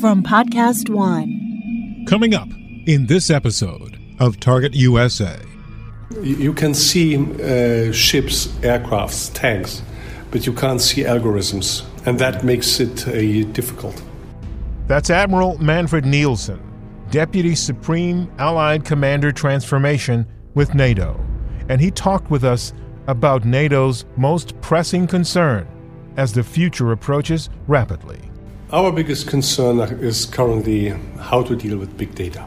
from Podcast One. Coming up in this episode of Target USA. You can see uh, ships, aircrafts, tanks, but you can't see algorithms, and that makes it uh, difficult. That's Admiral Manfred Nielsen, Deputy Supreme Allied Commander Transformation with NATO, and he talked with us about NATO's most pressing concern as the future approaches rapidly. Our biggest concern is currently how to deal with big data.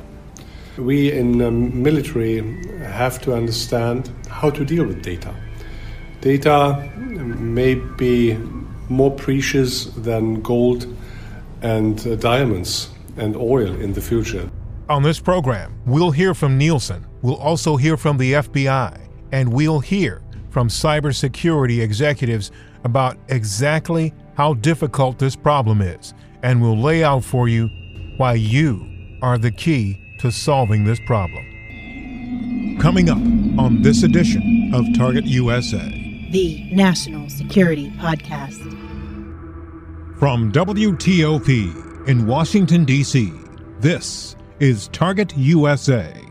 We in the military have to understand how to deal with data. Data may be more precious than gold and uh, diamonds and oil in the future. On this program, we'll hear from Nielsen, we'll also hear from the FBI, and we'll hear from cybersecurity executives about exactly how difficult this problem is, and we'll lay out for you why you are the key to solving this problem. Coming up on this edition of Target USA, the National Security Podcast. From WTOP in Washington, D.C., this is Target USA.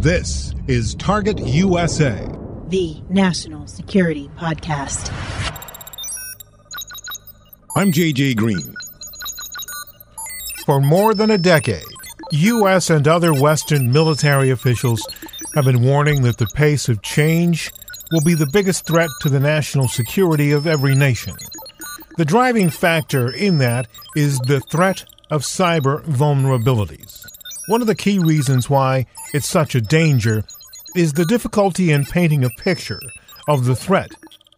This is Target USA, the National Security Podcast. I'm JJ Green. For more than a decade, U.S. and other Western military officials have been warning that the pace of change will be the biggest threat to the national security of every nation. The driving factor in that is the threat of cyber vulnerabilities. One of the key reasons why it's such a danger is the difficulty in painting a picture of the threat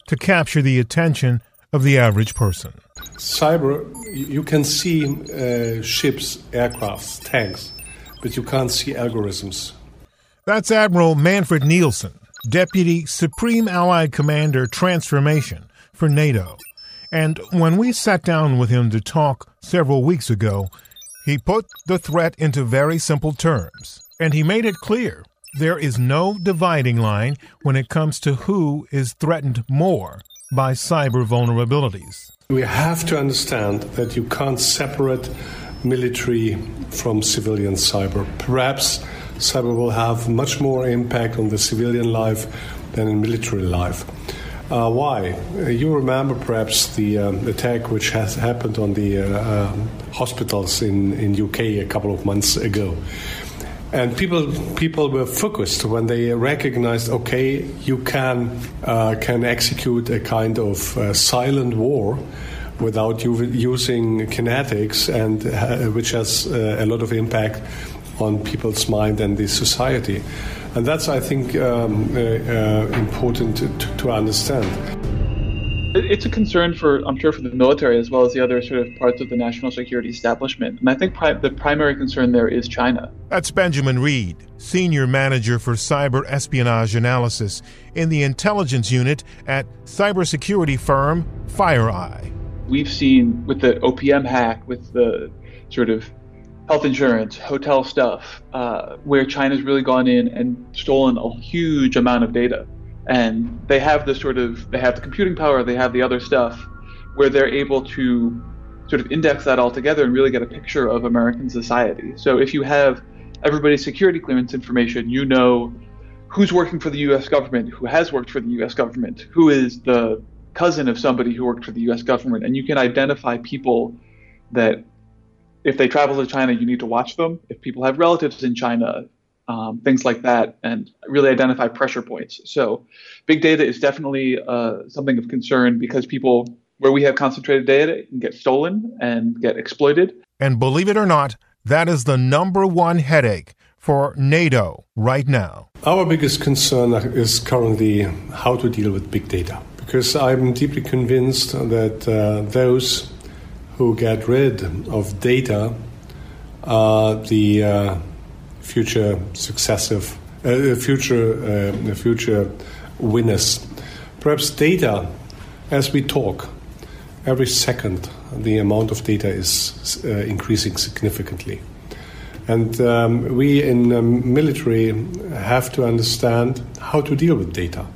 to capture the attention of the average person. Cyber, you can see uh, ships, aircrafts, tanks, but you can't see algorithms. That's Admiral Manfred Nielsen, Deputy Supreme Allied Commander Transformation for NATO. And when we sat down with him to talk several weeks ago, he put the threat into very simple terms, and he made it clear there is no dividing line when it comes to who is threatened more by cyber vulnerabilities. We have to understand that you can't separate military from civilian cyber. Perhaps cyber will have much more impact on the civilian life than in military life. Uh, why? Uh, you remember perhaps the um, attack which has happened on the uh, um, hospitals in, in UK a couple of months ago. And people people were focused when they recognized, okay, you can uh, can execute a kind of uh, silent war without using kinetics, and uh, which has a lot of impact on people's mind and the society. And that's, I think, um, uh, uh, important to, to, understand. It's a concern for, I'm sure, for the military as well as the other sort of parts of the national security establishment. And I think pri- the primary concern there is China. That's Benjamin Read, Senior Manager for Cyber Espionage Analysis in the intelligence unit at cybersecurity firm FireEye. We've seen with the OPM hack, with the sort of health insurance, hotel stuff, uh, where China's really gone in and stolen a huge amount of data. And they have the sort of, they have the computing power, they have the other stuff, where they're able to sort of index that all together and really get a picture of American society. So if you have everybody's security clearance information, you know who's working for the US government, who has worked for the US government, who is the cousin of somebody who worked for the US government, and you can identify people that if they travel to China, you need to watch them. If people have relatives in China, um, things like that, and really identify pressure points. So, big data is definitely uh, something of concern because people, where we have concentrated data, can get stolen and get exploited. And believe it or not, that is the number one headache for NATO right now. Our biggest concern is currently how to deal with big data because I'm deeply convinced that uh, those who get rid of data are the uh, future successive, uh, future, uh, future winners. Perhaps data, as we talk, every second the amount of data is uh, increasing significantly. And um, we in um, military have to understand how to deal with data.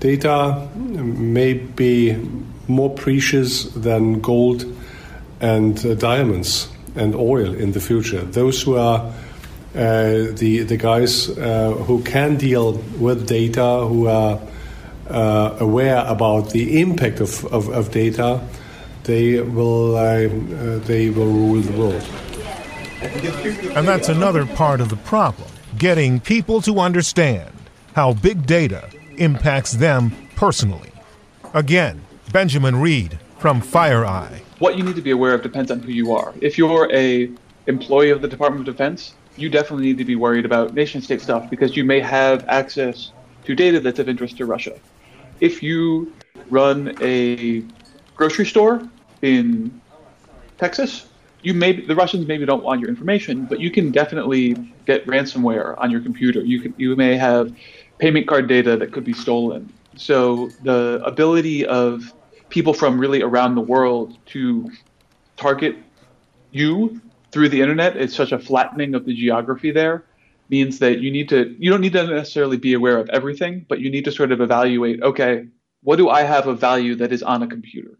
Data may be more precious than gold and uh, diamonds and oil in the future. Those who are uh, the the guys uh, who can deal with data, who are uh, aware about the impact of, of, of data, they will uh, uh, they will rule the world. And that's another part of the problem: getting people to understand how big data impacts them personally. Again, Benjamin Read from FireEye. What you need to be aware of depends on who you are. If you're a employee of the Department of Defense, you definitely need to be worried about nation state stuff because you may have access to data that's of interest to Russia. If you run a grocery store in Texas, you may the Russians maybe don't want your information, but you can definitely get ransomware on your computer. You can you may have payment card data that could be stolen. So the ability of people from really around the world to target you through the internet it's such a flattening of the geography there means that you need to you don't need to necessarily be aware of everything but you need to sort of evaluate okay what do i have of value that is on a computer?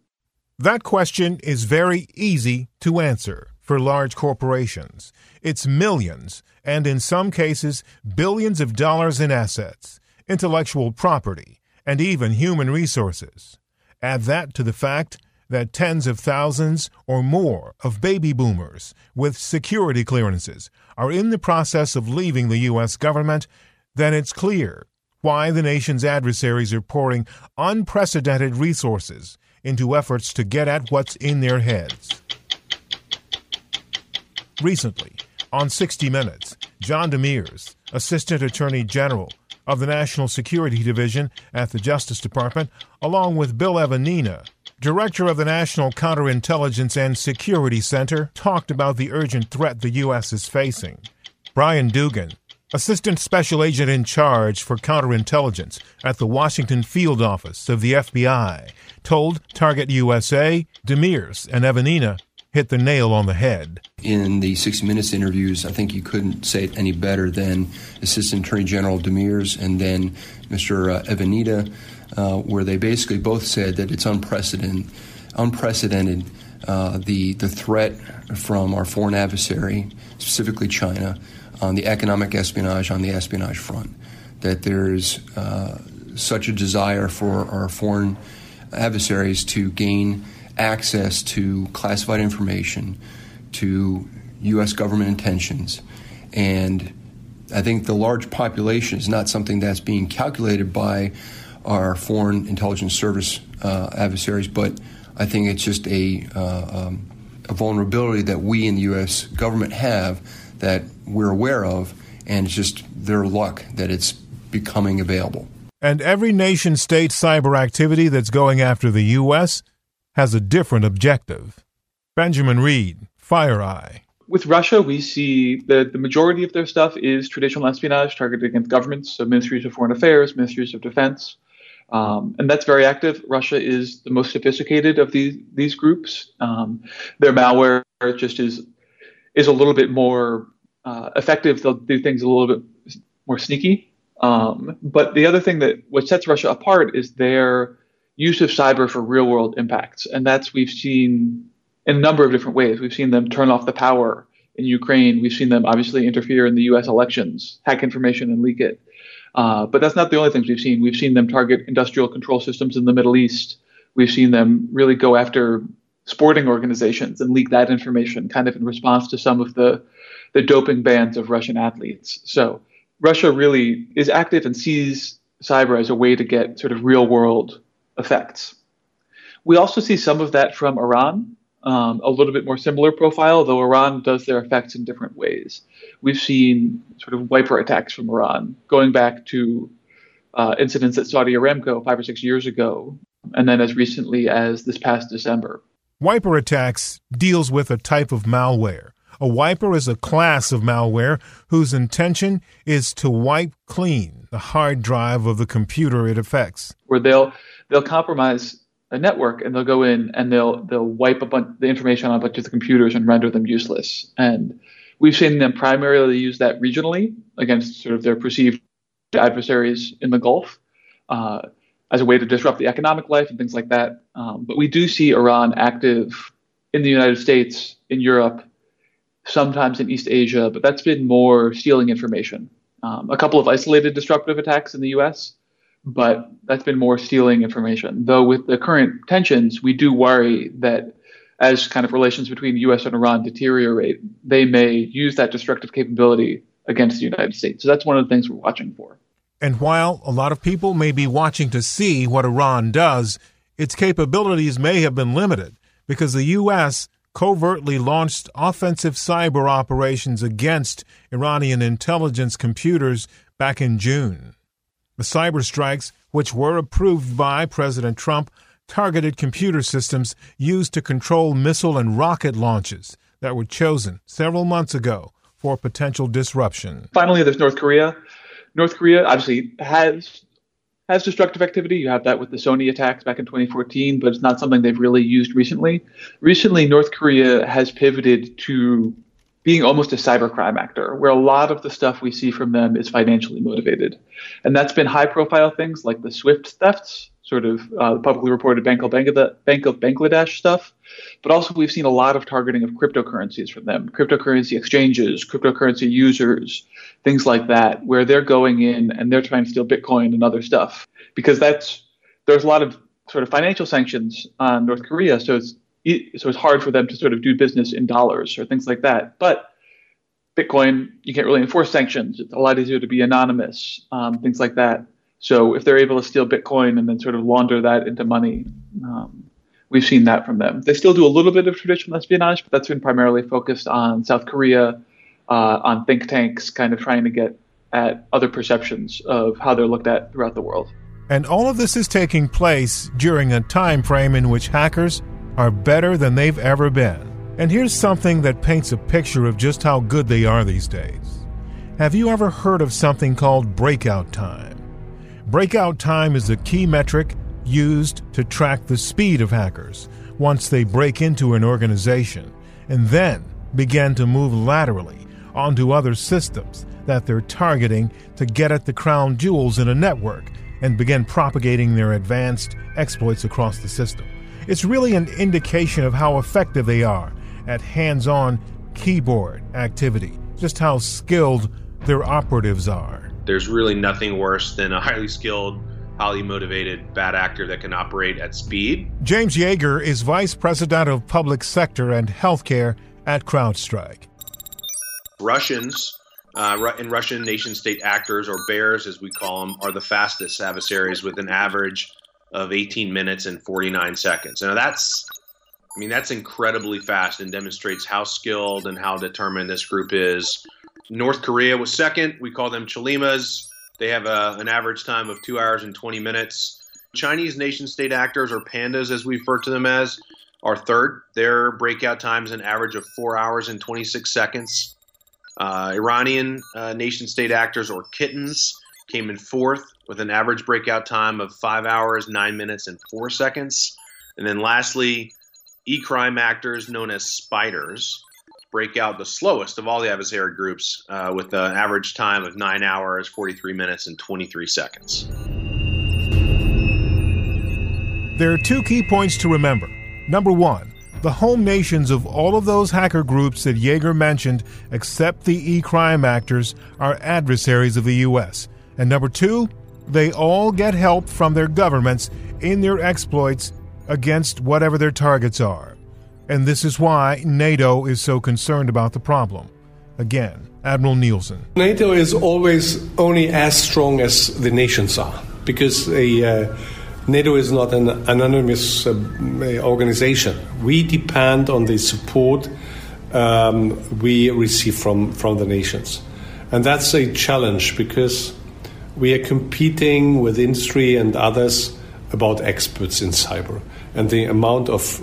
That question is very easy to answer for large corporations. It's millions and in some cases billions of dollars in assets intellectual property and even human resources. Add that to the fact that tens of thousands or more of baby boomers with security clearances are in the process of leaving the U.S. government, then it's clear why the nation's adversaries are pouring unprecedented resources into efforts to get at what's in their heads. Recently, on 60 Minutes, John Demers, Assistant Attorney General of the National Security Division at the Justice Department, along with Bill Evanina, Director of the National Counterintelligence and Security Center, talked about the urgent threat the U.S. is facing. Brian Dugan, Assistant Special Agent in Charge for Counterintelligence at the Washington Field Office of the FBI, told Target USA, Demers, and Evanina hit the nail on the head. In the 60 Minutes interviews, I think you couldn't say it any better than Assistant Attorney General Demers and then Mr. Uh, Evanina, uh, where they basically both said that it's unprecedented, unprecedented uh, the the threat from our foreign adversary, specifically China, on the economic espionage on the espionage front. That there's uh, such a desire for our foreign adversaries to gain access to classified information, to U.S. government intentions. And I think the large population is not something that's being calculated by our foreign intelligence service uh, adversaries, but I think it's just a, uh, um, a vulnerability that we in the U.S. government have that we're aware of, and it's just their luck that it's becoming available. And every nation state cyber activity that's going after the U.S has a different objective. Benjamin Read, FireEye. With Russia, we see that the majority of their stuff is traditional espionage targeted against governments, so ministries of foreign affairs, ministries of defense. Um, and that's very active. Russia is the most sophisticated of these these groups. Um, their malware just is is a little bit more uh, effective. They'll do things a little bit more sneaky. Um, but the other thing that what sets Russia apart is their use of cyber for real world impacts. And that's we've seen in a number of different ways. We've seen them turn off the power in Ukraine. We've seen them obviously interfere in the US elections, hack information and leak it. Uh, but that's not the only things we've seen. We've seen them target industrial control systems in the Middle East. We've seen them really go after sporting organizations and leak that information kind of in response to some of the, the doping bans of Russian athletes. So Russia really is active and sees cyber as a way to get sort of real world effects. We also see some of that from Iran, um, a little bit more similar profile, though Iran does their effects in different ways. We've seen sort of wiper attacks from Iran going back to uh, incidents at Saudi Aramco five or six years ago, and then as recently as this past December. Wiper attacks deals with a type of malware, A wiper is a class of malware whose intention is to wipe clean the hard drive of the computer it affects. Where they'll they'll compromise a network and they'll go in and they'll they'll wipe a bunch the information on a bunch of the computers and render them useless. And we've seen them primarily use that regionally against sort of their perceived adversaries in the Gulf. Uh, as a way to disrupt the economic life and things like that. Um, but we do see Iran active in the United States, in Europe, sometimes in East Asia, but that's been more stealing information. Um, a couple of isolated disruptive attacks in the US, but that's been more stealing information. Though with the current tensions, we do worry that as kind of relations between the US and Iran deteriorate, they may use that destructive capability against the United States. So that's one of the things we're watching for. And while a lot of people may be watching to see what Iran does, its capabilities may have been limited because the U.S. covertly launched offensive cyber operations against Iranian intelligence computers back in June. The cyber strikes, which were approved by President Trump, targeted computer systems used to control missile and rocket launches that were chosen several months ago for potential disruption. Finally, there's North Korea. North Korea obviously has has destructive activity. You have that with the Sony attacks back in 2014, but it's not something they've really used recently. Recently, North Korea has pivoted to being almost a cybercrime actor, where a lot of the stuff we see from them is financially motivated. And that's been high profile things like the SWIFT thefts, sort of uh, publicly reported Bank of, Bangladesh, Bank of Bangladesh stuff. But also, we've seen a lot of targeting of cryptocurrencies from them, cryptocurrency exchanges, cryptocurrency users, things like that, where they're going in and they're trying to steal Bitcoin and other stuff. Because that's there's a lot of sort of financial sanctions on North Korea, so it's so it's hard for them to sort of do business in dollars or things like that. But Bitcoin, you can't really enforce sanctions. It's a lot easier to be anonymous, um, things like that. So if they're able to steal Bitcoin and then sort of launder that into money, um, we've seen that from them. They still do a little bit of traditional espionage, but that's been primarily focused on South Korea, uh, on think tanks, kind of trying to get at other perceptions of how they're looked at throughout the world. And all of this is taking place during a time frame in which hackers are better than they've ever been. And here's something that paints a picture of just how good they are these days. Have you ever heard of something called breakout time? Breakout time is a key metric used to track the speed of hackers once they break into an organization and then begin to move laterally onto other systems that they're targeting to get at the crown jewels in a network and begin propagating their advanced exploits across the system. It's really an indication of how effective they are at hands on keyboard activity, just how skilled their operatives are. There's really nothing worse than a highly skilled, highly motivated bad actor that can operate at speed. James Yeager is Vice President of Public Sector and Healthcare at CrowdStrike. Russians uh, and Russian nation state actors, or bears as we call them, are the fastest adversaries with an average of 18 minutes and 49 seconds. Now that's, I mean, that's incredibly fast and demonstrates how skilled and how determined this group is. North Korea was second. We call them Chollimas. They have a, an average time of two hours and 20 minutes. Chinese nation state actors, or pandas as we refer to them as, are third. Their breakout time is an average of four hours and 26 seconds. Uh, Iranian uh, nation state actors, or kittens, came in fourth with an average breakout time of five hours, nine minutes, and four seconds. And then lastly, e crime actors known as spiders break out the slowest of all the adversary groups uh, with an average time of nine hours, 43 minutes, and 23 seconds. There are two key points to remember. Number one, the home nations of all of those hacker groups that Yeager mentioned, except the e crime actors, are adversaries of the U.S. And number two, they all get help from their governments in their exploits against whatever their targets are. And this is why NATO is so concerned about the problem. Again, Admiral Nielsen. NATO is always only as strong as the nations are because a. Uh, NATO is not an anonymous uh, organization. We depend on the support um, we receive from, from the nations. And that's a challenge because we are competing with industry and others about experts in cyber. And the amount of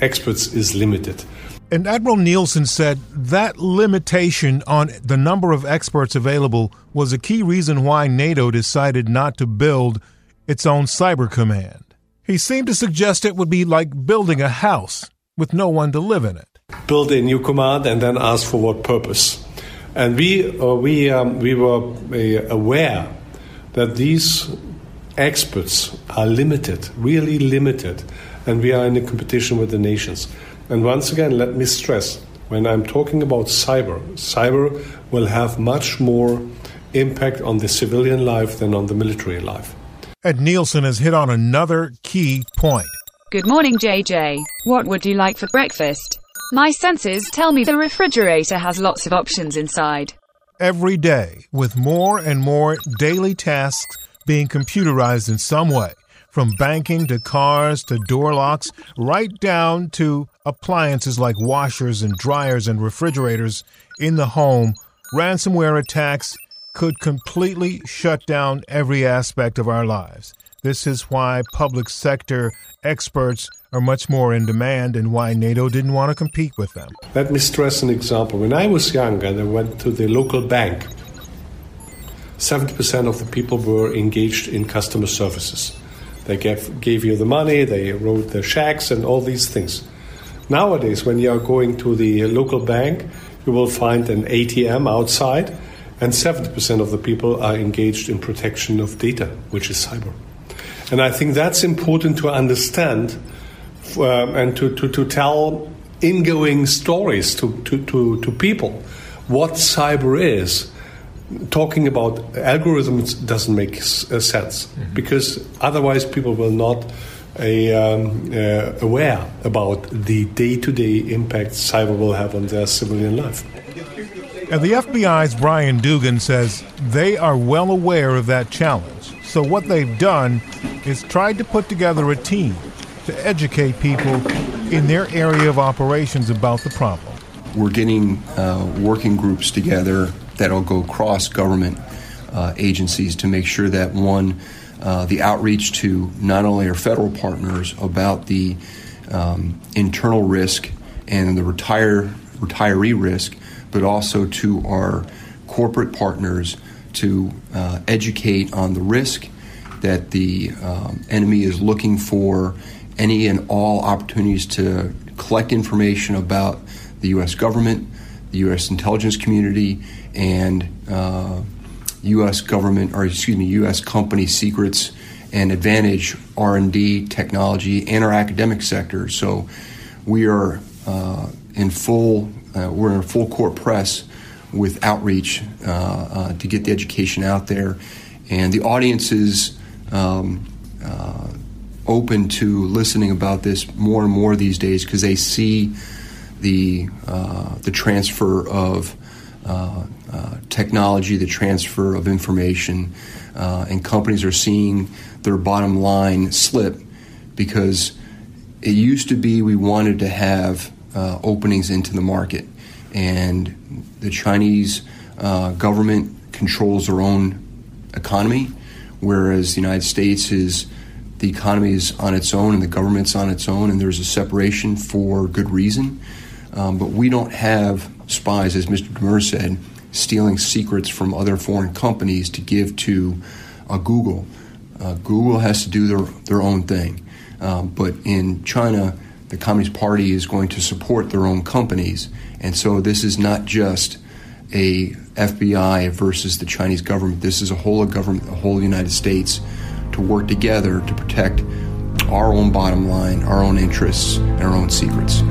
experts is limited. And Admiral Nielsen said that limitation on the number of experts available was a key reason why NATO decided not to build its own cyber command. He seemed to suggest it would be like building a house with no one to live in it. Build a new command and then ask for what purpose. And we, uh, we, um, we were uh, aware that these experts are limited, really limited, and we are in a competition with the nations. And once again, let me stress when I'm talking about cyber, cyber will have much more impact on the civilian life than on the military life. Ed Nielsen has hit on another key point. Good morning, JJ. What would you like for breakfast? My senses tell me the refrigerator has lots of options inside. Every day, with more and more daily tasks being computerized in some way, from banking to cars to door locks, right down to appliances like washers and dryers and refrigerators in the home, ransomware attacks could completely shut down every aspect of our lives. This is why public sector experts are much more in demand and why NATO didn't want to compete with them. Let me stress an example. When I was younger, I went to the local bank, 70% of the people were engaged in customer services. They gave, gave you the money, they wrote the checks, and all these things. Nowadays, when you are going to the local bank, you will find an ATM outside, and 70% of the people are engaged in protection of data, which is cyber. And I think that's important to understand uh, and to, to, to tell ingoing stories to, to, to, to people what cyber is talking about algorithms doesn't make uh, sense mm-hmm. because otherwise people will not um, uh, aware about the day-to-day impact cyber will have on their civilian life. And the FBI's Brian Dugan says they are well aware of that challenge. So what they've done is tried to put together a team to educate people in their area of operations about the problem. We're getting uh, working groups together that'll go across government uh, agencies to make sure that one, uh, the outreach to not only our federal partners about the um, internal risk and the retire retiree risk, but also to our corporate partners to uh, educate on the risk that the um, enemy is looking for any and all opportunities to collect information about the U.S. government, the U.S. intelligence community, and uh, U.S. government, or excuse me, U.S. company secrets and advantage R&D, technology, and our academic sector. So we are uh, in full, uh, we're in a full court press with outreach uh, uh, to get the education out there, and the audience is um, uh, open to listening about this more and more these days because they see the the transfer of uh, uh, technology, the transfer of information, uh, and companies are seeing their bottom line slip because it used to be we wanted to have uh, openings into the market, and the Chinese uh, government controls their own economy, whereas the United States is the economy is on its own and the government's on its own, and there's a separation for good reason. Um, but we don't have spies, as Mr. Demers said, stealing secrets from other foreign companies to give to uh, Google. Uh, Google has to do their, their own thing. Um, but in China, the Communist Party is going to support their own companies. And so this is not just a FBI versus the Chinese government. This is a whole of government, the whole United States to work together to protect our own bottom line, our own interests, and our own secrets.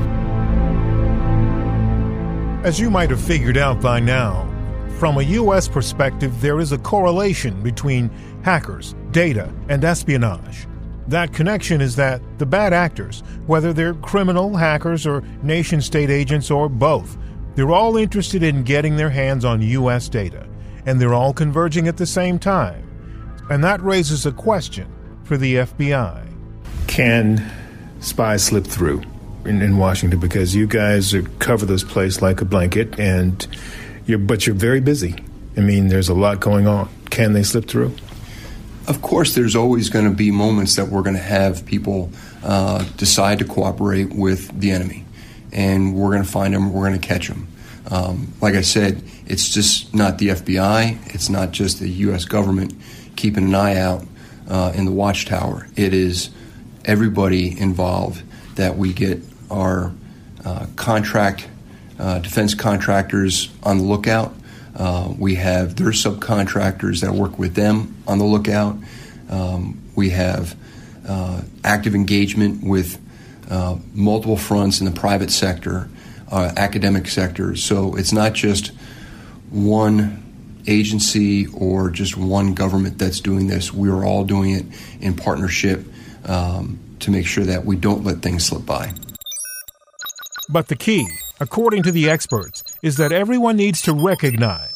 As you might have figured out by now, from a U.S. perspective, there is a correlation between hackers, data, and espionage. That connection is that the bad actors, whether they're criminal, hackers, or nation state agents, or both, they're all interested in getting their hands on U.S. data, and they're all converging at the same time. And that raises a question for the FBI. Can spies slip through? in, in Washington because you guys are, cover this place like a blanket, and you're but you're very busy. I mean, there's a lot going on. Can they slip through? Of course, there's always going to be moments that we're going to have people uh, decide to cooperate with the enemy. and we're going to find them. We're going to catch them. Um, like I said, it's just not the FBI. It's not just the U.S. government keeping an eye out uh, in the watchtower. It is everybody involved that we get our uh, contract uh, defense contractors on the lookout. Uh, we have their subcontractors that work with them on the lookout. Um, we have uh, active engagement with uh, multiple fronts in the private sector, uh, academic sector. So it's not just one agency or just one government that's doing this. We are all doing it in partnership um, to make sure that we don't let things slip by. But the key, according to the experts, is that everyone needs to recognize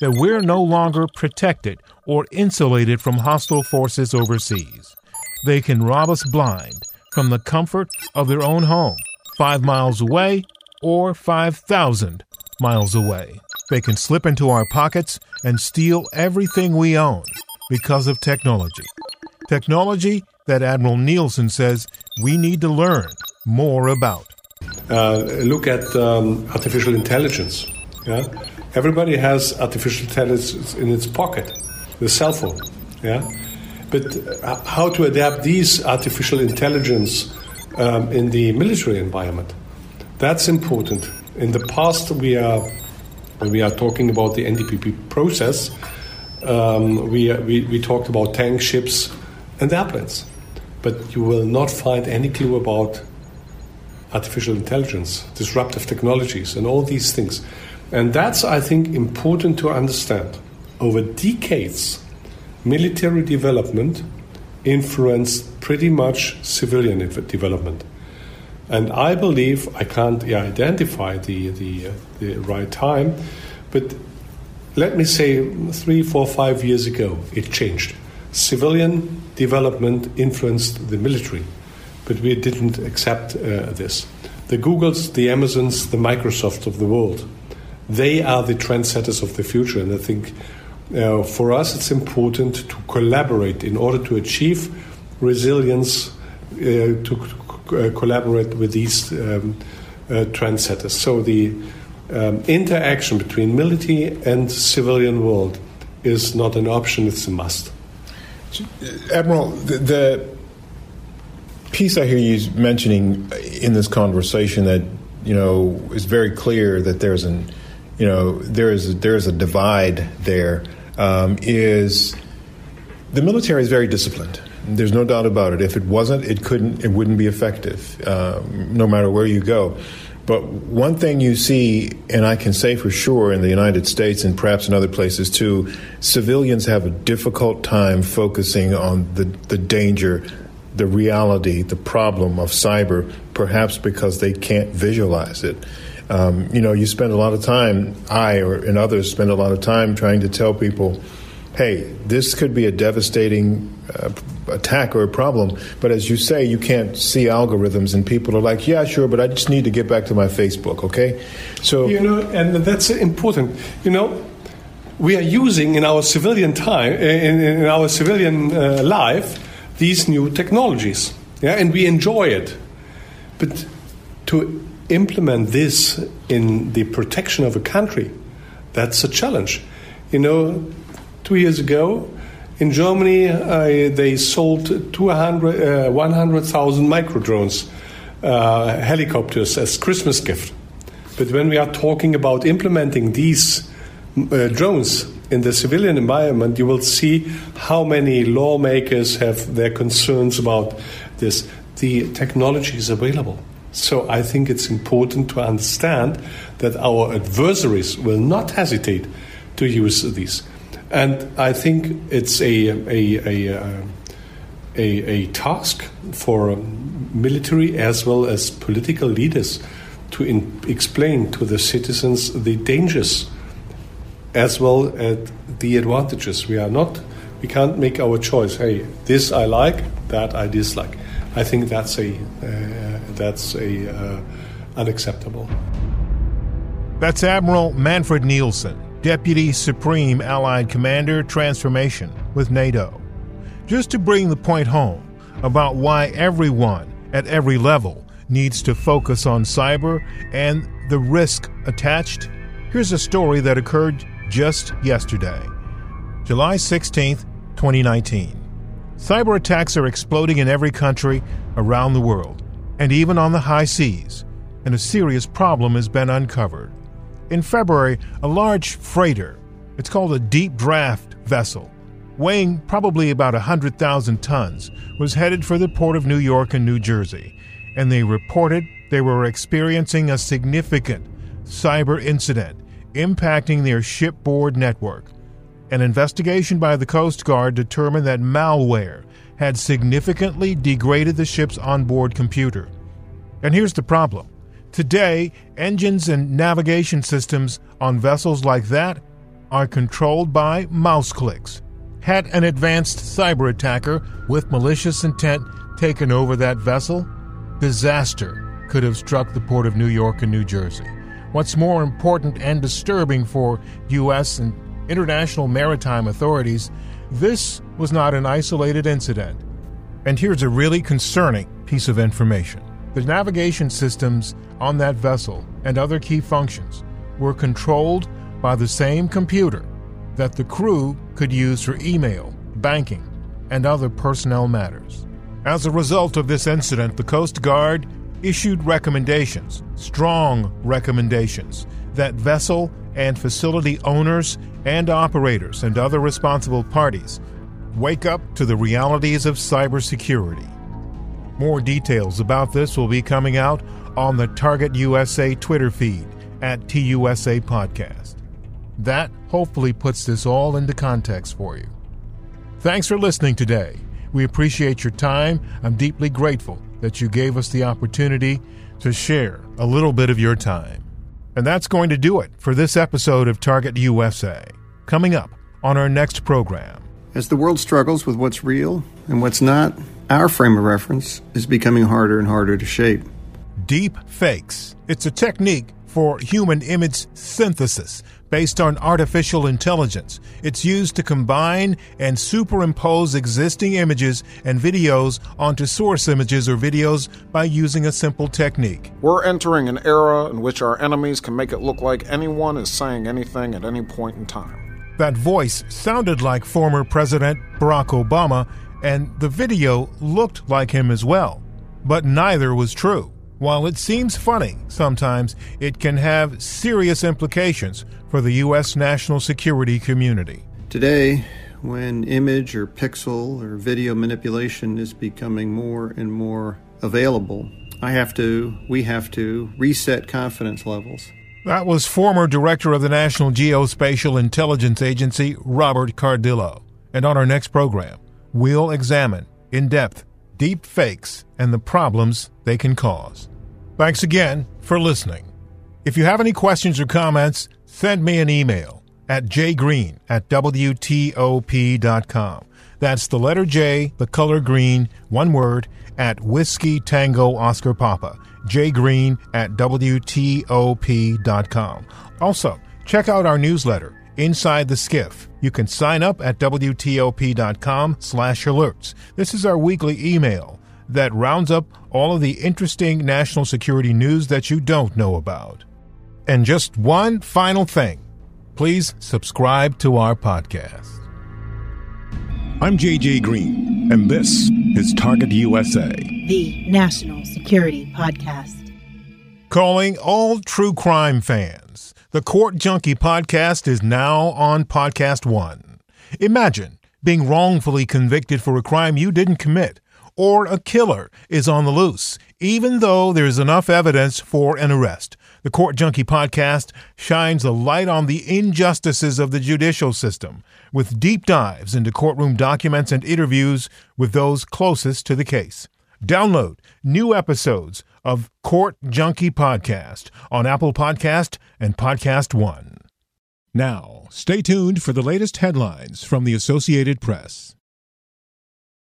that we're no longer protected or insulated from hostile forces overseas. They can rob us blind from the comfort of their own home, five miles away or 5,000 miles away. They can slip into our pockets and steal everything we own because of technology. Technology that Admiral Nielsen says we need to learn more about. Uh, look at um, artificial intelligence. Yeah? Everybody has artificial intelligence in its pocket, the cell phone. Yeah? But uh, how to adapt these artificial intelligence um, in the military environment? That's important. In the past, we are we are talking about the NDPP process, um, we, we, we talked about tank ships and airplanes. But you will not find any clue about artificial intelligence, disruptive technologies, and all these things. And that's, I think, important to understand. Over decades, military development influenced pretty much civilian development. And I believe I can't identify the, the, uh, the right time, but let me say three, four, five years ago, it changed. Civilian development influenced the military, but we didn't accept uh, this. The Googles, the Amazons, the Microsofts of the world, they are the trendsetters of the future. And I think uh, for us it's important to collaborate in order to achieve resilience, uh, to uh, collaborate with these um, uh, trendsetters. So the um, interaction between military and civilian world is not an option; it's a must. Admiral, the, the piece I hear you mentioning in this conversation that you know is very clear that there's an you know there is a, there is a divide there um, is the military is very disciplined. There's no doubt about it. If it wasn't, it couldn't, it wouldn't be effective, uh, no matter where you go. But one thing you see, and I can say for sure in the United States and perhaps in other places too, civilians have a difficult time focusing on the, the danger, the reality, the problem of cyber, perhaps because they can't visualize it. Um, you know, you spend a lot of time, I or and others spend a lot of time trying to tell people hey, this could be a devastating uh, attack or a problem. But as you say, you can't see algorithms, and people are like, yeah, sure, but I just need to get back to my Facebook, okay? So you know, and that's important. You know, we are using in our civilian time, in, in our civilian uh, life, these new technologies, yeah, and we enjoy it. But to implement this in the protection of a country, that's a challenge. You know, two years ago. In Germany, uh, they sold 200, uh, 100,000 micro drones, uh, helicopters, as Christmas gift. But when we are talking about implementing these uh, drones in the civilian environment, you will see how many lawmakers have their concerns about this. The technology is available. So I think it's important to understand that our adversaries will not hesitate to use these. And I think it's a, a, a, uh, a, a task for military as well as political leaders to in, explain to the citizens the dangers as well as the advantages. We are not, we can't make our choice. Hey, this I like, that I dislike. I think that's a uh, that's a uh, unacceptable. That's Admiral Manfred Nielsen. Deputy Supreme Allied Commander Transformation with NATO. Just to bring the point home about why everyone at every level needs to focus on cyber and the risk attached? Here's a story that occurred just yesterday, July 16th, 2019. Cyber attacks are exploding in every country around the world, and even on the high seas, and a serious problem has been uncovered. In February, a large freighter, it's called a deep draft vessel, weighing probably about 100,000 tons, was headed for the port of New York and New Jersey, and they reported they were experiencing a significant cyber incident impacting their shipboard network. An investigation by the Coast Guard determined that malware had significantly degraded the ship's onboard computer. And here's the problem today, engines and navigation systems on vessels like that are controlled by mouse clicks. Had an advanced cyber attacker with malicious intent taken over that vessel, disaster could have struck the port of New York and New Jersey. What's more important and disturbing for U.S. and international maritime authorities, this was not an isolated incident. And here's a really concerning piece of information the navigation systems on that vessel and other key functions were controlled by the same computer that the crew could use for email, banking, and other personnel matters. As a result of this incident, the Coast Guard issued recommendations, strong recommendations, that vessel and facility owners and operators and other responsible parties wake up to the realities of cybersecurity. More details about this will be coming out on the Target USA Twitter feed at TUSA Podcast. That hopefully puts this all into context for you. Thanks for listening today. We appreciate your time. I'm deeply grateful that you gave us the opportunity to share a little bit of your time. And that's going to do it for this episode of Target USA. Coming up on our next program. As the world struggles with what's real and what's not, our frame of reference is becoming harder and harder to shape. Deep fakes. It's a technique for human image synthesis based on artificial intelligence. It's used to combine and superimpose existing images and videos onto source images or videos by using a simple technique. We're entering an era in which our enemies can make it look like anyone is saying anything at any point in time. That voice sounded like former President Barack Obama, and the video looked like him as well. But neither was true. While it seems funny sometimes, it can have serious implications for the U.S. national security community. Today, when image or pixel or video manipulation is becoming more and more available, I have to, we have to reset confidence levels. That was former director of the National Geospatial Intelligence Agency, Robert Cardillo. And on our next program, we'll examine in depth deep fakes and the problems they can cause. Thanks again for listening. If you have any questions or comments, send me an email at jgreen at WTOP.com. That's the letter J, the color green, one word, at Whiskey Tango Oscar Papa. jgreen at WTOP.com. Also, check out our newsletter, Inside the Skiff. You can sign up at WTOP.com slash alerts. This is our weekly email that rounds up all of the interesting national security news that you don't know about. And just one final thing please subscribe to our podcast. I'm JJ Green, and this is Target USA, the National Security Podcast. Calling all true crime fans. The Court Junkie podcast is now on Podcast One. Imagine being wrongfully convicted for a crime you didn't commit or a killer is on the loose, even though there's enough evidence for an arrest. The Court Junkie podcast shines a light on the injustices of the judicial system with deep dives into courtroom documents and interviews with those closest to the case. Download new episodes of Court Junkie Podcast on Apple Podcast and Podcast One. Now, stay tuned for the latest headlines from the Associated Press.